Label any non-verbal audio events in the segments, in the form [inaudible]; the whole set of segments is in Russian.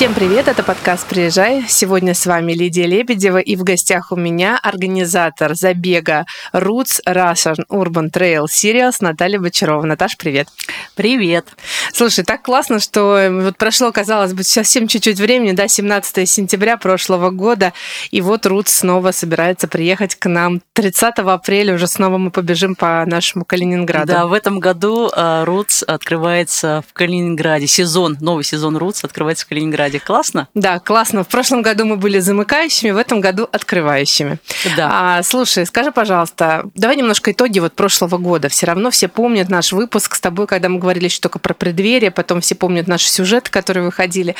Всем привет, это подкаст «Приезжай». Сегодня с вами Лидия Лебедева и в гостях у меня организатор забега Roots Russian Urban Trail Series Наталья Бочарова. Наташ, привет. Привет. Слушай, так классно, что вот прошло, казалось бы, совсем чуть-чуть времени, да, 17 сентября прошлого года, и вот Roots снова собирается приехать к нам. 30 апреля уже снова мы побежим по нашему Калининграду. Да, в этом году Roots открывается в Калининграде. Сезон, новый сезон Roots открывается в Калининграде ради. Классно? Да, классно. В прошлом году мы были замыкающими, в этом году открывающими. Да. А, слушай, скажи, пожалуйста, давай немножко итоги вот прошлого года. Все равно все помнят наш выпуск с тобой, когда мы говорили еще только про преддверие, потом все помнят наши сюжеты, которые выходили.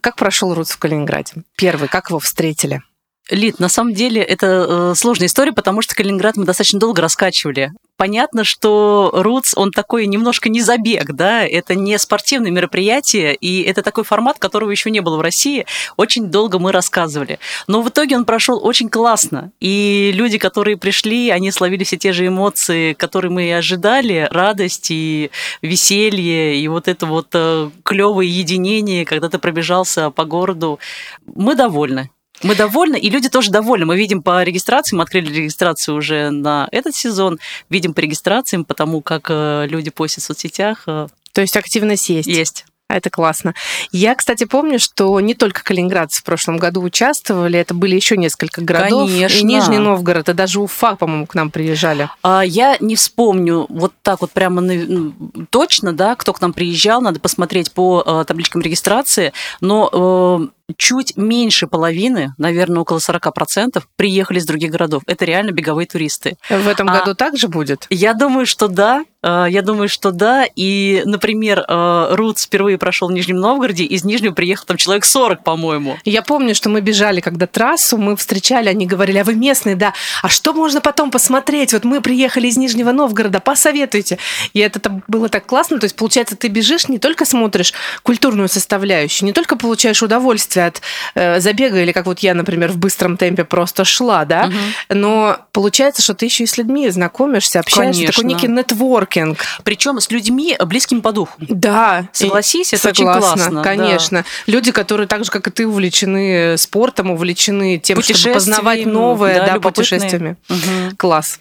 Как прошел Рутс в Калининграде? Первый, как его встретили? Лид, на самом деле это э, сложная история, потому что Калининград мы достаточно долго раскачивали. Понятно, что Рутс, он такой немножко не забег, да, это не спортивное мероприятие, и это такой формат, которого еще не было в России. Очень долго мы рассказывали. Но в итоге он прошел очень классно, и люди, которые пришли, они словили все те же эмоции, которые мы и ожидали, радость и веселье, и вот это вот э, клевое единение, когда ты пробежался по городу. Мы довольны. Мы довольны, и люди тоже довольны. Мы видим по регистрации, мы открыли регистрацию уже на этот сезон, видим по регистрациям, потому как э, люди постят в соцсетях. Э, То есть активность есть? Есть. Это классно. Я, кстати, помню, что не только калининградцы в прошлом году участвовали, это были еще несколько городов. Конечно. И Нижний Новгород, и даже Уфа, по-моему, к нам приезжали. А, я не вспомню вот так вот прямо ну, точно, да, кто к нам приезжал, надо посмотреть по э, табличкам регистрации, но чуть меньше половины, наверное, около 40%, приехали из других городов. Это реально беговые туристы. В этом а, году также будет? Я думаю, что да. А, я думаю, что да. И, например, а, Рут впервые прошел в Нижнем Новгороде, из Нижнего приехал там человек 40, по-моему. Я помню, что мы бежали когда трассу, мы встречали, они говорили, а вы местные, да, а что можно потом посмотреть? Вот мы приехали из Нижнего Новгорода, посоветуйте. И это было так классно. То есть, получается, ты бежишь, не только смотришь культурную составляющую, не только получаешь удовольствие, удовольствие от э, забега, или как вот я, например, в быстром темпе просто шла, да, угу. но получается, что ты еще и с людьми знакомишься, общаешься, Конечно. такой некий нетворкинг. Причем с людьми близким по духу. Да. Согласись, это согласна, очень классно. Конечно. Да. Люди, которые так же, как и ты, увлечены спортом, увлечены тем, чтобы познавать новое, да, да путешествиями. Угу. Класс.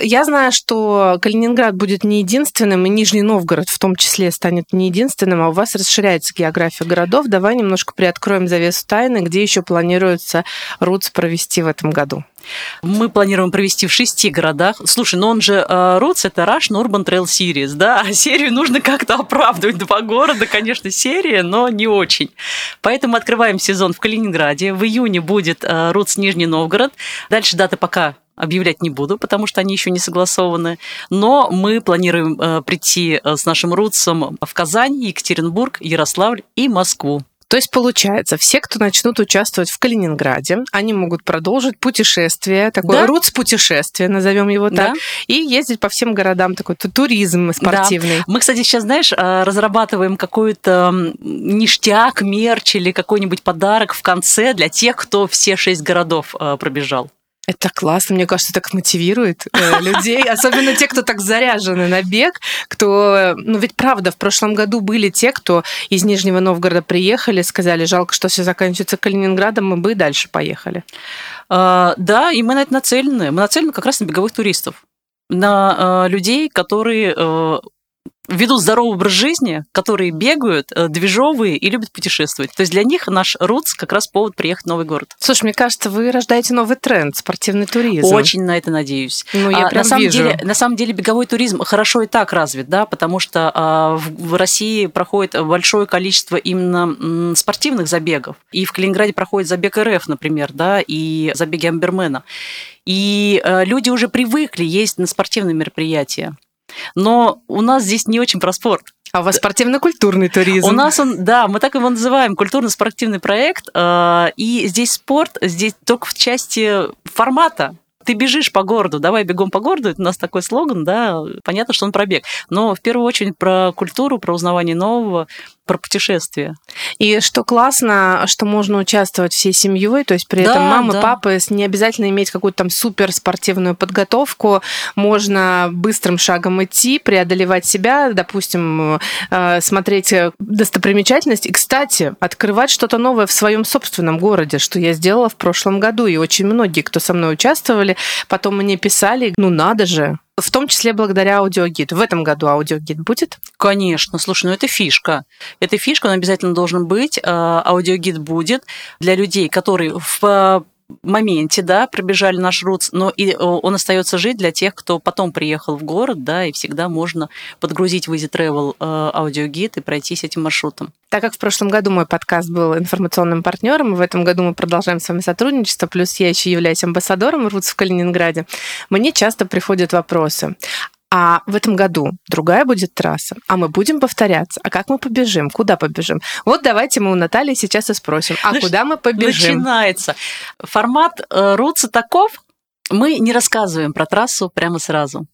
Я знаю, что Калининград будет не единственным, и Нижний Новгород в том числе станет не единственным, а у вас расширяется география городов. Давай немножко приоткроем завесу тайны, где еще планируется РУЦ провести в этом году. Мы планируем провести в шести городах. Слушай, но он же э, РУЦ это Russian Urban Trail Series, да, а серию нужно как-то оправдывать. Два города, конечно, серия, но не очень. Поэтому открываем сезон в Калининграде. В июне будет э, РУЦ Нижний Новгород. Дальше даты пока объявлять не буду, потому что они еще не согласованы. Но мы планируем э, прийти э, с нашим рутсом в Казань, Екатеринбург, Ярославль и Москву. То есть, получается, все, кто начнут участвовать в Калининграде, они могут продолжить путешествие, такое да. рутс-путешествие, назовем его так, да. и ездить по всем городам, такой туризм спортивный. Да. Мы, кстати, сейчас, знаешь, э, разрабатываем какой-то ништяк, мерч или какой-нибудь подарок в конце для тех, кто все шесть городов пробежал. Это классно, мне кажется, так мотивирует э, [laughs] людей, особенно те, кто так заряжены на бег, кто, ну ведь правда, в прошлом году были те, кто из Нижнего Новгорода приехали, сказали, жалко, что все заканчивается Калининградом, мы бы и дальше поехали. А, да, и мы на это нацелены. Мы нацелены как раз на беговых туристов на э, людей, которые э, ведут здоровый образ жизни, которые бегают, э, движовые и любят путешествовать. То есть для них наш РУЦ как раз повод приехать в новый город. Слушай, мне кажется, вы рождаете новый тренд, спортивный туризм. Очень на это надеюсь. Ну, я а, прям на самом вижу. деле, на самом деле беговой туризм хорошо и так развит, да, потому что а, в, в России проходит большое количество именно м, спортивных забегов. И в Калининграде проходит забег РФ, например, да, и забеги Амбермена. И э, люди уже привыкли ездить на спортивные мероприятия. Но у нас здесь не очень про спорт. А у вас спортивно-культурный туризм. У нас он, да, мы так его называем, культурно-спортивный проект. Э, и здесь спорт, здесь только в части формата. Ты бежишь по городу, давай бегом по городу, это у нас такой слоган, да, понятно, что он пробег. Но в первую очередь про культуру, про узнавание нового, про путешествия. И что классно, что можно участвовать всей семьей, то есть при Да, этом мамы, да. папы, не обязательно иметь какую-то там суперспортивную подготовку, можно быстрым шагом идти, преодолевать себя, допустим, э, смотреть э, достопримечательность и, кстати, открывать что-то новое в своем собственном городе, что я сделала в прошлом году, и очень многие, кто со мной участвовали, потом мне писали, ну надо же, в том числе благодаря аудиогиду. В этом году аудиогид будет? Конечно, слушай, ну это фишка. Это фишка, он обязательно должен быть. А, Аудиогид будет для людей, которые в моменте, да, пробежали наш РУЦ, но и э, он остается жить для тех, кто потом приехал в город, да, и всегда можно подгрузить в Easy Travel э, аудиогид и пройтись этим маршрутом. Так как в прошлом году мой подкаст был информационным партнером, и в этом году мы продолжаем с вами сотрудничество, плюс я еще являюсь амбассадором РУЦ в Калининграде, мне часто приходят вопросы. А в этом году другая будет трасса, а мы будем повторяться. А как мы побежим? Куда побежим? Вот давайте мы у Натальи сейчас и спросим. А куда мы побежим? Начинается. Формат э, РУЦа таков. Мы не рассказываем про трассу прямо сразу.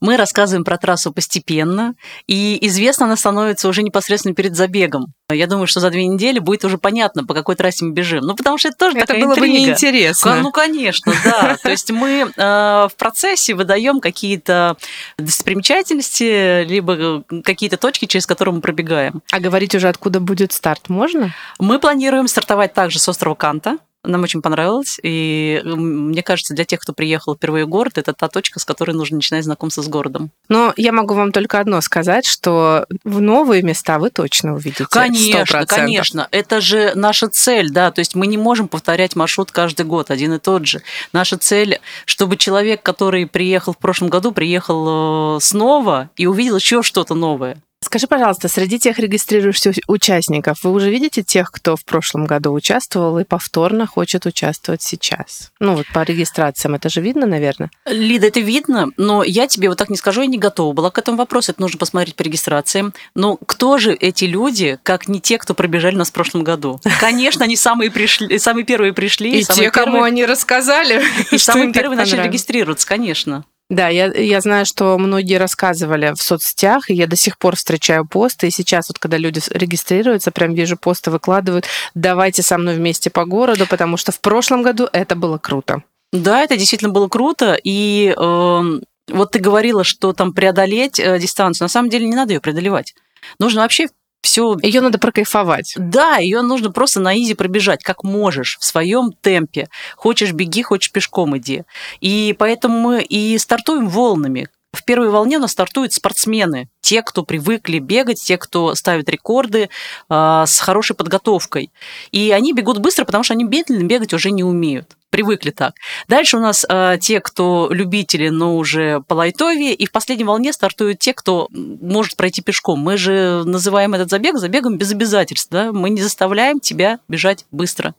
Мы рассказываем про трассу постепенно, и известно она становится уже непосредственно перед забегом. Я думаю, что за две недели будет уже понятно, по какой трассе мы бежим. Ну, потому что это тоже Это такая было бы неинтересно. Ну, конечно, да. [laughs] То есть мы э, в процессе выдаем какие-то достопримечательности, либо какие-то точки, через которые мы пробегаем. А говорить уже, откуда будет старт, можно? Мы планируем стартовать также с острова Канта. Нам очень понравилось. И мне кажется, для тех, кто приехал впервые в город, это та точка, с которой нужно начинать знакомство с городом. Но я могу вам только одно сказать, что в новые места вы точно увидите. Конечно, 100%. конечно. Это же наша цель, да. То есть мы не можем повторять маршрут каждый год один и тот же. Наша цель, чтобы человек, который приехал в прошлом году, приехал э, снова и увидел еще что-то новое. Скажи, пожалуйста, среди тех регистрирующихся участников вы уже видите тех, кто в прошлом году участвовал и повторно хочет участвовать сейчас? Ну вот по регистрациям это же видно, наверное. Лида, это видно, но я тебе вот так не скажу, я не готова была к этому вопросу, это нужно посмотреть по регистрациям. Но кто же эти люди, как не те, кто пробежали нас в прошлом году? Конечно, они самые, пришли, самые первые пришли. И, самые те, кому первые- они рассказали, и самые первые начали регистрироваться, конечно. Да, я, я знаю, что многие рассказывали в соцсетях, и я до сих пор встречаю посты, и сейчас вот, когда люди регистрируются, прям вижу посты выкладывают, давайте со мной вместе по городу, потому что в прошлом году это было круто. Да, это действительно было круто. И эм, вот ты говорила, что там преодолеть э, дистанцию. На самом деле не надо ее преодолевать. Нужно вообще все Ее надо прокайфовать. Да, ее нужно просто на изи пробежать, как можешь, в своем темпе. Хочешь беги, хочешь пешком иди. И поэтому мы и стартуем волнами. В первой волне у нас стартуют спортсмены, те, кто привыкли бегать, те, кто ставит рекорды а, с хорошей подготовкой. И они бегут быстро, потому что они медленно бегать уже не умеют. Привыкли так. Дальше у нас а, те, кто любители, но уже по лайтове. И в последней волне стартуют те, кто может пройти пешком. Мы же называем этот забег забегом без обязательств. Да? Мы не заставляем тебя бежать быстро.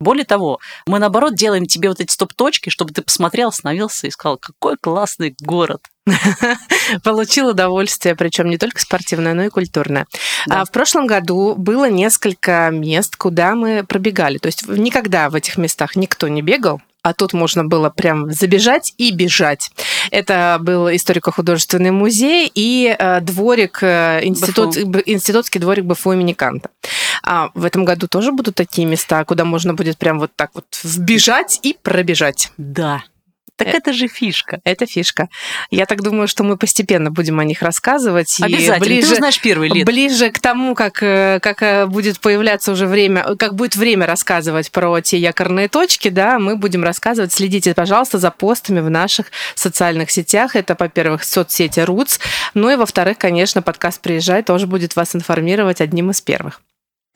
Более того, мы наоборот делаем тебе вот эти стоп-точки, чтобы ты посмотрел, остановился и сказал, какой классный город. [laughs] Получил удовольствие, причем не только спортивное, но и культурное. Да. А в прошлом году было несколько мест, куда мы пробегали. То есть никогда в этих местах никто не бегал, а тут можно было прям забежать и бежать. Это был историко-художественный музей и э, дворик, э, институт, институтский дворик БФУ имени Канта. А в этом году тоже будут такие места, куда можно будет прям вот так вот вбежать и пробежать. Да. Так Э, это же фишка. Это фишка. Я так думаю, что мы постепенно будем о них рассказывать. и Обязательно. ближе, Ты узнаешь первый лет. ближе к тому, как, э, как э, будет появляться уже время, как будет время рассказывать про те якорные точки, да, мы будем рассказывать. Следите, пожалуйста, за постами в наших социальных сетях. Это, во-первых, соцсети РУЦ, ну и, во-вторых, конечно, подкаст «Приезжай» тоже будет вас информировать одним из первых.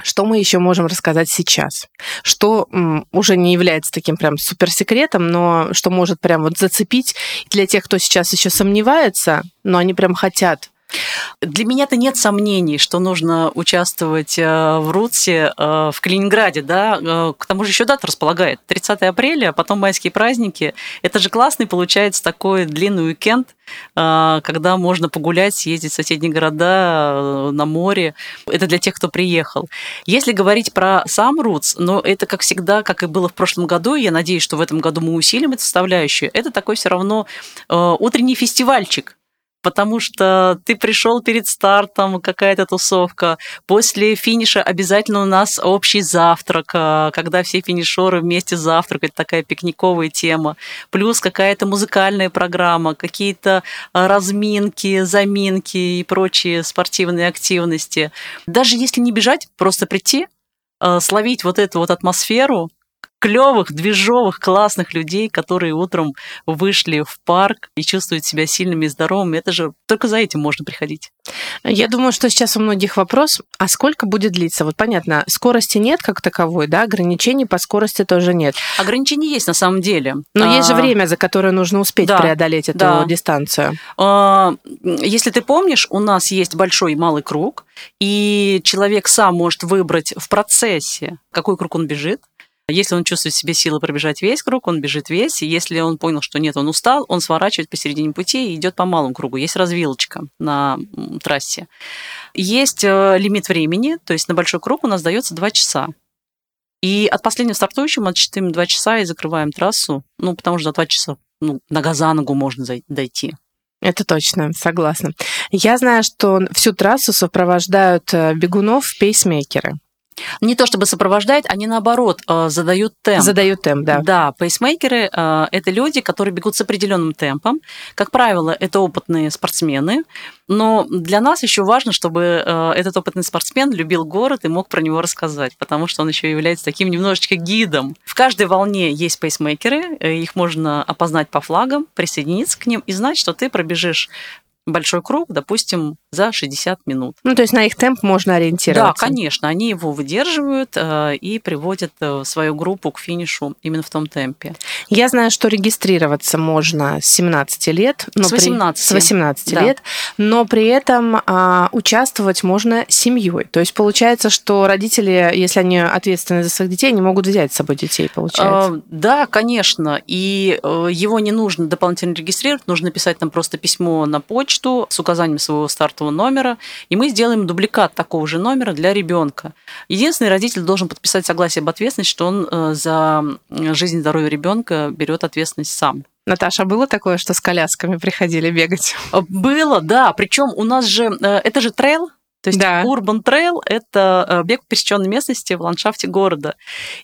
Что мы еще можем рассказать сейчас? Что м, уже не является таким прям суперсекретом, но что может прям вот зацепить для тех, кто сейчас еще сомневается, но они прям хотят Для меня-то нет сомнений, что нужно участвовать э, в РУЦе э, в Калининграде, да, э, к тому же еще дата располагает, 30 апреля, а потом майские праздники. Это же классный получается такой длинный уикенд, когда можно погулять, съездить в соседние города на море. Это для тех, кто приехал. Если говорить про сам РУЦ, но это, как всегда, как и было в прошлом году, я надеюсь, что в этом году мы усилим эту составляющую, это такой все равно утренний фестивальчик, потому что ты пришел перед стартом, какая-то тусовка. После финиша обязательно у нас общий завтрак, а, когда все финишеры вместе завтракают, такая пикниковая тема. Плюс какая-то музыкальная программа, какие-то а, разминки, заминки и прочие спортивные активности. Даже если не бежать, просто прийти, а, словить вот эту вот атмосферу, клевых, движовых, классных людей, которые утром вышли в парк и чувствуют себя сильными и здоровыми. Это же только за этим можно приходить. Я думаю, что сейчас у многих вопрос, а сколько будет длиться? Вот понятно, скорости нет как таковой, да, ограничений по скорости тоже нет. Ограничения есть на самом деле. Но а... есть же время, за которое нужно успеть да, преодолеть эту да. дистанцию. А, если ты помнишь, у нас есть большой и малый круг, и человек сам может выбрать в процессе, какой круг он бежит, если он чувствует в себе силы пробежать весь круг, он бежит весь. Если он понял, что нет, он устал, он сворачивает посередине пути и идет по малому кругу. Есть развилочка на трассе. Есть э, лимит времени, то есть на большой круг у нас дается 2 часа. И от последнего стартующего мы отсчитываем 2 часа и закрываем трассу, ну, потому что за 2 часа ну, нога за ногу можно дойти. Это точно, согласна. Я знаю, что всю трассу сопровождают э, бегунов пейсмейкеры. Не то чтобы сопровождать, они наоборот э, задают темп. Задают темп, да. Да, пейсмейкеры э, – это люди, которые бегут с определенным темпом. Как правило, это опытные спортсмены, но для нас еще важно, чтобы э, этот опытный спортсмен любил город и мог про него рассказать, потому что он еще является таким немножечко гидом. В каждой волне есть пейсмейкеры, их можно опознать по флагам, присоединиться к ним и знать, что ты пробежишь большой круг, допустим, за 60 минут. Ну, то есть на их темп можно ориентироваться? Да, конечно, они его выдерживают э, и приводят э, свою группу к финишу именно в том темпе. Я знаю, что регистрироваться можно с 17 лет. Но с 18. При... С 18 да. лет, но при этом а, участвовать можно семьей. То есть получается, что родители, если они ответственны за своих детей, не могут взять с собой детей, получается? А, да, конечно. И его не нужно дополнительно регистрировать, нужно писать нам просто письмо на почту с указанием своего стартового номера, и мы сделаем дубликат такого же номера для ребенка. Единственный родитель должен подписать согласие об ответственности, что он э, за жизнь и здоровье ребенка берет ответственность сам. Наташа, было такое, что с колясками приходили бегать? Э, было, да. Причем у нас же э, это же трейл, то есть да. Urban Trail – это бег в пересеченной местности в ландшафте города.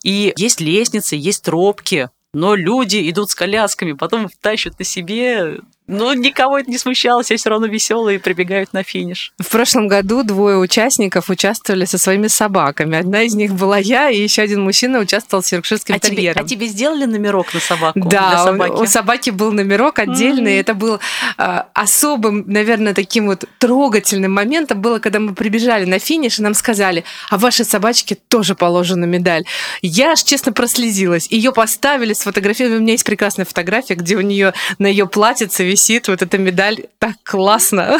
И есть лестницы, есть тропки, но люди идут с колясками, потом тащат на себе но никого это не смущало, все все равно веселые и прибегают на финиш. В прошлом году двое участников участвовали со своими собаками. Одна из них была я, и еще один мужчина участвовал с йоркширским а терьером. Тебе, а тебе сделали номерок на собаку? Да, собаки? У, у собаки был номерок отдельный. Mm-hmm. Это был а, особым, наверное, таким вот трогательным моментом было, когда мы прибежали на финиш, и нам сказали, а вашей собачке тоже положена медаль. Я аж честно прослезилась. Ее поставили, сфотографировали. У меня есть прекрасная фотография, где у нее на ее платьице висит висит вот эта медаль. Так классно.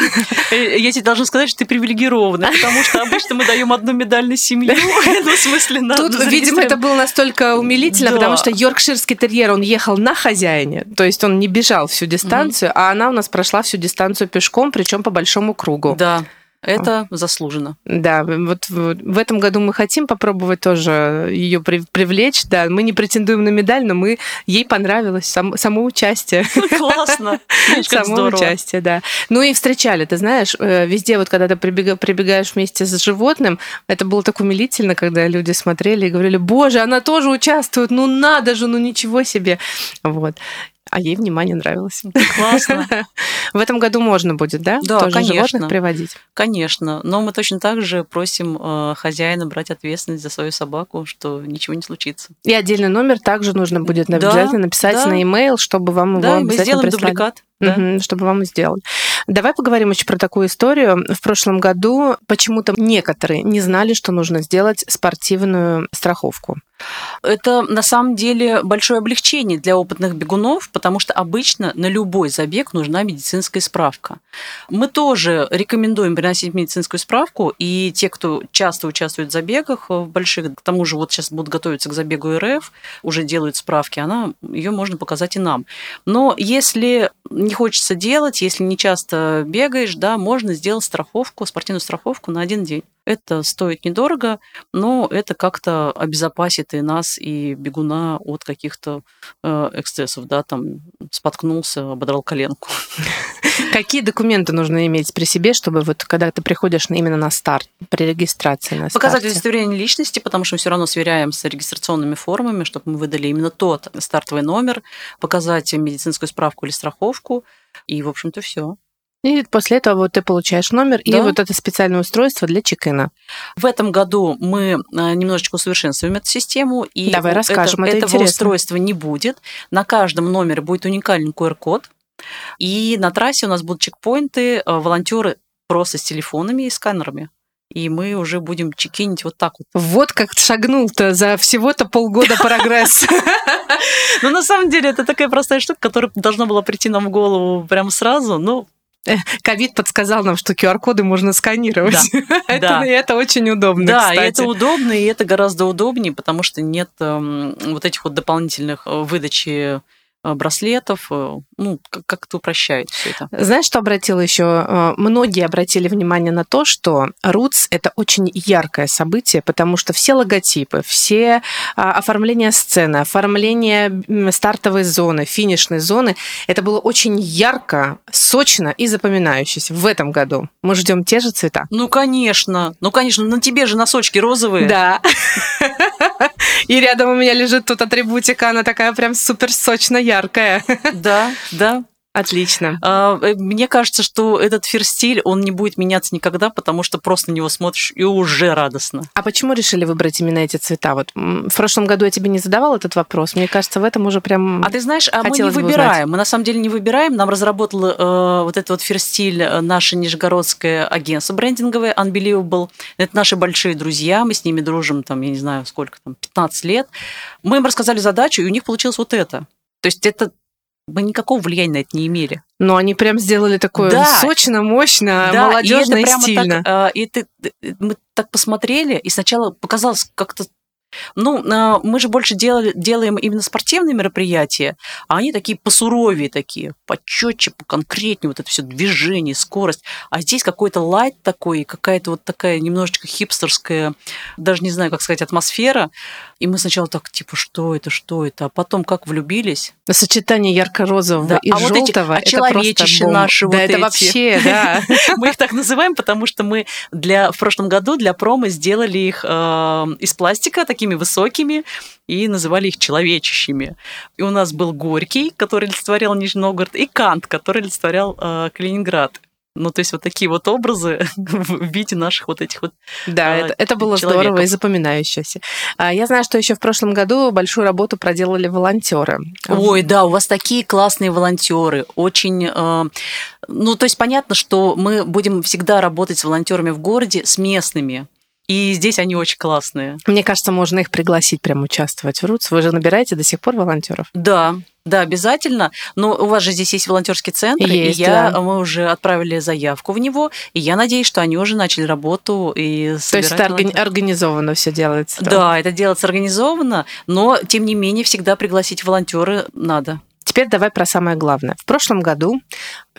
Э, я тебе должна сказать, что ты привилегирована, потому что обычно мы даем одну медаль на семью. [laughs] Ну, в смысле, на Тут, видимо, это было настолько умилительно, потому что йоркширский терьер, он ехал на хозяине, то есть он не бежал всю дистанцию, а она у нас прошла всю дистанцию пешком, причем по большому кругу. Да. Это заслуженно. Да, вот в этом году мы хотим попробовать тоже ее привлечь. Да, мы не претендуем на медаль, но мы ей понравилось сам, само участие. Классно. Само участие, да. Ну и встречали, ты знаешь, э, везде вот когда ты прибегаешь вместе с животным, это было так умилительно, когда люди смотрели и говорили, боже, она тоже участвует, ну надо же, ну ничего себе. Вот а ей внимание нравилось. Классно. [laughs] В этом году можно будет, да? Да, Тоже конечно. животных приводить? Конечно. Но мы точно так же просим э, хозяина брать ответственность за свою собаку, что ничего не случится. И отдельный номер также нужно будет обязательно написать да. на e-mail, чтобы вам его да, обязательно мы сделаем прислали. дубликат. Да. Угу, чтобы вам сделали. Давай поговорим еще про такую историю. В прошлом году почему-то некоторые не знали, что нужно сделать спортивную страховку. Это на самом деле большое облегчение для опытных бегунов, потому что обычно на любой забег нужна медицинская справка. Мы тоже рекомендуем приносить медицинскую справку, и те, кто часто участвует в забегах в больших, к тому же вот сейчас будут готовиться к забегу РФ, уже делают справки, она, ее можно показать и нам. Но если не хочется делать, если не часто бегаешь, да, можно сделать страховку, спортивную страховку на один день. Это стоит недорого, но это как-то обезопасит и нас, и бегуна от каких-то э, эксцессов, да, там споткнулся, ободрал коленку. [laughs] Какие документы нужно иметь при себе, чтобы вот когда ты приходишь именно на старт, при регистрации на Показать удостоверение личности, потому что мы все равно сверяем с регистрационными формами, чтобы мы выдали именно тот стартовый номер, показать медицинскую справку или страховку, и, в общем-то, все. И после этого вот ты получаешь номер да. и вот это специальное устройство для чекина. В этом году мы э, немножечко усовершенствуем эту систему. И Давай расскажем, это, это этого устройства не будет. На каждом номере будет уникальный QR-код. И на трассе у нас будут чекпоинты, э, волонтеры просто с телефонами и сканерами и мы уже будем чекинить вот так вот. Вот как шагнул-то за всего-то полгода прогресс. [laughs] Ну, на самом деле, это такая простая штука, которая должна была прийти нам в голову прямо сразу, но [laughs] ковид подсказал нам, что QR-коды можно сканировать. Да, [laughs] это, да. это очень удобно. Да, кстати. и это удобно, и это гораздо удобнее, потому что нет э, вот этих вот дополнительных э, выдачи браслетов, э, ну, как-то упрощает все это. Знаешь, что обратила еще? Э, многие обратили внимание на то, что Roots – это очень яркое событие, потому что все логотипы, все а, оформления сцены, оформление стартовой зоны, финишной зоны – это было очень ярко, сочно и запоминающееся в этом году. Мы ждем те же цвета. Ну, конечно. Ну, конечно. На тебе же носочки розовые. Да. [laughs] И рядом у меня лежит тут атрибутика, она такая прям супер сочно яркая. Да, да. Отлично. А, э, мне кажется, что этот фир-стиль, он не будет меняться никогда, потому что просто на него смотришь и уже радостно. А почему решили выбрать именно эти цвета? Вот в прошлом году я тебе не задавала этот вопрос. Мне кажется, в этом уже прям А ты знаешь, а мы не выбираем. Мы на самом деле не выбираем. Нам разработало э, вот этот вот фир-стиль э, наше нижегородское агентство брендинговое Unbelievable. Это наши большие друзья. Мы с ними дружим, там, я не знаю, сколько там, 15 лет. Мы им рассказали задачу, и у них получилось вот это. То есть это мы никакого влияния на это не имели. Но они прям сделали такое да. сочно, мощно, да, молодежно и, это и стильно. Так, и ты, мы так посмотрели, и сначала показалось как-то ну, а, мы же больше делали, делаем именно спортивные мероприятия, а они такие посуровее такие, почетче, поконкретнее, вот это все движение, скорость. А здесь какой-то лайт такой, какая-то вот такая немножечко хипстерская, даже не знаю, как сказать, атмосфера. И мы сначала так, типа, что это, что это? А потом как влюбились. Сочетание ярко-розового да. и а желтого. Вот эти, а человечище наши да, вот это эти. вообще, да. [laughs] Мы их так называем, потому что мы для, в прошлом году для промо сделали их э, из пластика, такими высокими, и называли их человечищами. И у нас был Горький, который олицетворял Нижний Новгород, и Кант, который олицетворял э, Калининград. Ну, то есть вот такие вот образы [laughs] в виде наших вот этих вот Да, это, это было человеков. здорово и запоминающееся. А, я знаю, что еще в прошлом году большую работу проделали волонтеры. Ой, да, у вас такие классные волонтеры, очень... Э, ну, то есть понятно, что мы будем всегда работать с волонтерами в городе, с местными. И здесь они очень классные. Мне кажется, можно их пригласить прямо участвовать в РУЦ. Вы же набираете до сих пор волонтеров? Да, да, обязательно. Но у вас же здесь есть волонтерский центр, есть, и я, да. мы уже отправили заявку в него, и я надеюсь, что они уже начали работу и То есть это волонтер... организованно все делается? Да? да, это делается организованно, но тем не менее всегда пригласить волонтеры надо. Теперь давай про самое главное. В прошлом году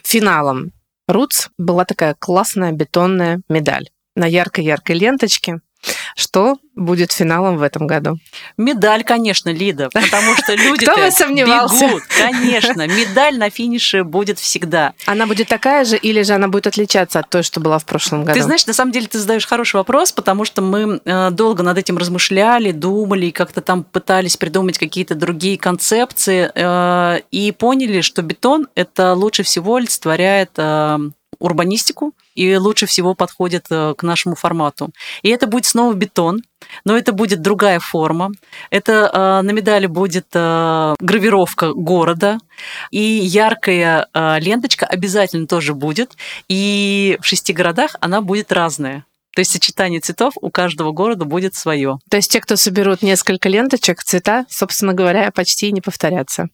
финалом РУЦ была такая классная бетонная медаль на яркой-яркой ленточке. Что будет финалом в этом году? Медаль, конечно, Лида, [laughs] потому что люди Кто бы сомневался? бегут. Конечно, медаль на финише будет всегда. Она будет такая же или же она будет отличаться от той, что была в прошлом году? Ты знаешь, на самом деле ты задаешь хороший вопрос, потому что мы э, долго над этим размышляли, думали, как-то там пытались придумать какие-то другие концепции э, и поняли, что бетон это лучше всего олицетворяет э, урбанистику, и лучше всего подходит э, к нашему формату. И это будет снова бетон, но это будет другая форма. Это э, на медали будет э, гравировка города, и яркая ленточка обязательно тоже будет. И в шести городах она будет разная. То есть сочетание цветов у каждого города будет свое. То есть те, кто соберут несколько ленточек, цвета, собственно говоря, почти не повторятся.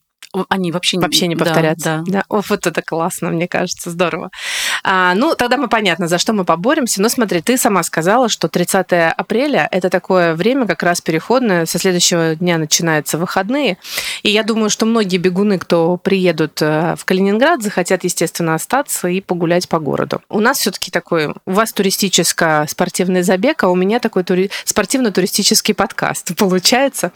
Они вообще, вообще не повторятся. Да, да. да. О, вот это классно, мне кажется, здорово. А, ну, тогда мы понятно, за что мы поборемся. Но смотри, ты сама сказала, что 30 апреля это такое время как раз переходное. Со следующего дня начинаются выходные. И я думаю, что многие бегуны, кто приедут э, в Калининград, захотят, естественно, остаться и погулять по городу. У нас все-таки такой, у вас туристическо-спортивный забег, а у меня такой тури... спортивно-туристический подкаст получается.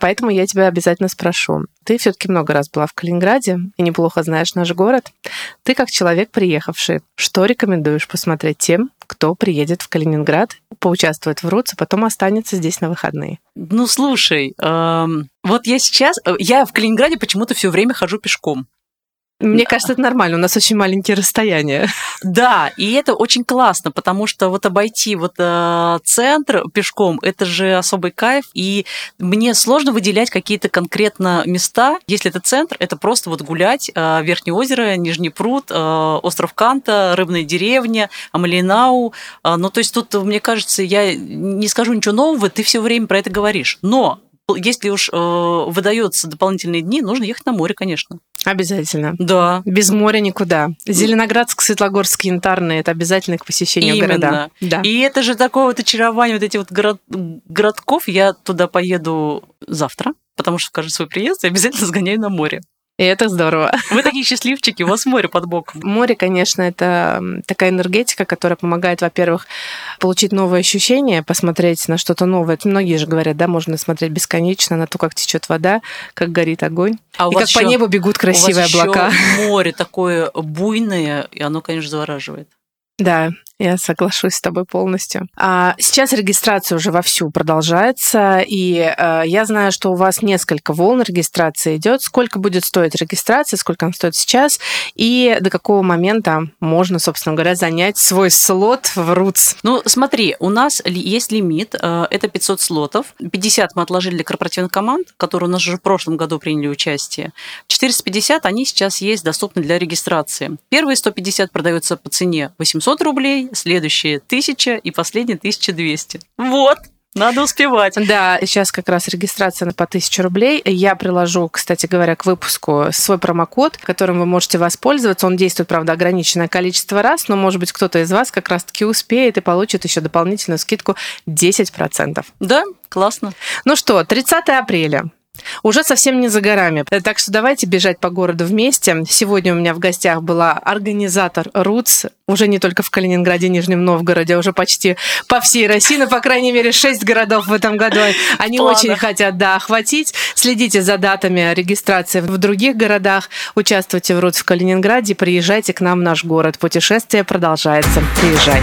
Поэтому я тебя обязательно спрошу. Ты все-таки много раз была в Калининграде и неплохо знаешь наш город. Ты как человек, приехавший, что рекомендуешь посмотреть тем, кто приедет в Калининград, поучаствует в РУЦ, а потом останется здесь на выходные? Ну, слушай, эм, вот я сейчас... Э, я в Калининграде почему-то все время хожу пешком. Мне кажется, это нормально, у нас очень маленькие расстояния. Да, и это очень классно, потому что вот обойти вот э, центр пешком, это же особый кайф, и мне сложно выделять какие-то конкретно места. Если это центр, это просто вот гулять, э, Верхнее озеро, Нижний пруд, э, остров Канта, Рыбная деревня, Амалинау. Э, ну, то есть тут, мне кажется, я не скажу ничего нового, ты все время про это говоришь. Но если уж э, выдается дополнительные дни, нужно ехать на море, конечно. Обязательно. Да. Без моря никуда. Зеленоградск, Светлогорск, Янтарный – это обязательно к посещению Именно. города. Да. И это же такое вот очарование вот этих вот город, городков. Я туда поеду завтра, потому что в каждый свой приезд я обязательно сгоняю на море. И это здорово. [laughs] Вы такие счастливчики, у вас море под боком. Море, конечно, это такая энергетика, которая помогает, во-первых, получить новые ощущения, посмотреть на что-то новое. Многие же говорят, да, можно смотреть бесконечно на то, как течет вода, как горит огонь, а и как еще, по небу бегут красивые у вас облака. Море такое буйное, и оно, конечно, завораживает. Да, я соглашусь с тобой полностью. А сейчас регистрация уже вовсю продолжается, и э, я знаю, что у вас несколько волн регистрации идет. Сколько будет стоить регистрация, сколько она стоит сейчас, и до какого момента можно, собственно говоря, занять свой слот в РУЦ? Ну, смотри, у нас есть лимит, э, это 500 слотов. 50 мы отложили для корпоративных команд, которые у нас уже в прошлом году приняли участие. 450 они сейчас есть доступны для регистрации. Первые 150 продаются по цене 800 500 следующие 1000 и последние 1200. Вот, надо успевать. Да, сейчас как раз регистрация по 1000 рублей. Я приложу, кстати говоря, к выпуску свой промокод, которым вы можете воспользоваться. Он действует, правда, ограниченное количество раз, но, может быть, кто-то из вас как раз-таки успеет и получит еще дополнительную скидку 10%. Да, классно. Ну что, 30 апреля. Уже совсем не за горами. Так что давайте бежать по городу вместе. Сегодня у меня в гостях была организатор РУЦ, уже не только в Калининграде, Нижнем Новгороде, а уже почти по всей России, но, по крайней мере, шесть городов в этом году. Они Плана. очень хотят, да, охватить. Следите за датами регистрации в других городах. Участвуйте в РУЦ в Калининграде, приезжайте к нам в наш город. Путешествие продолжается. Приезжай.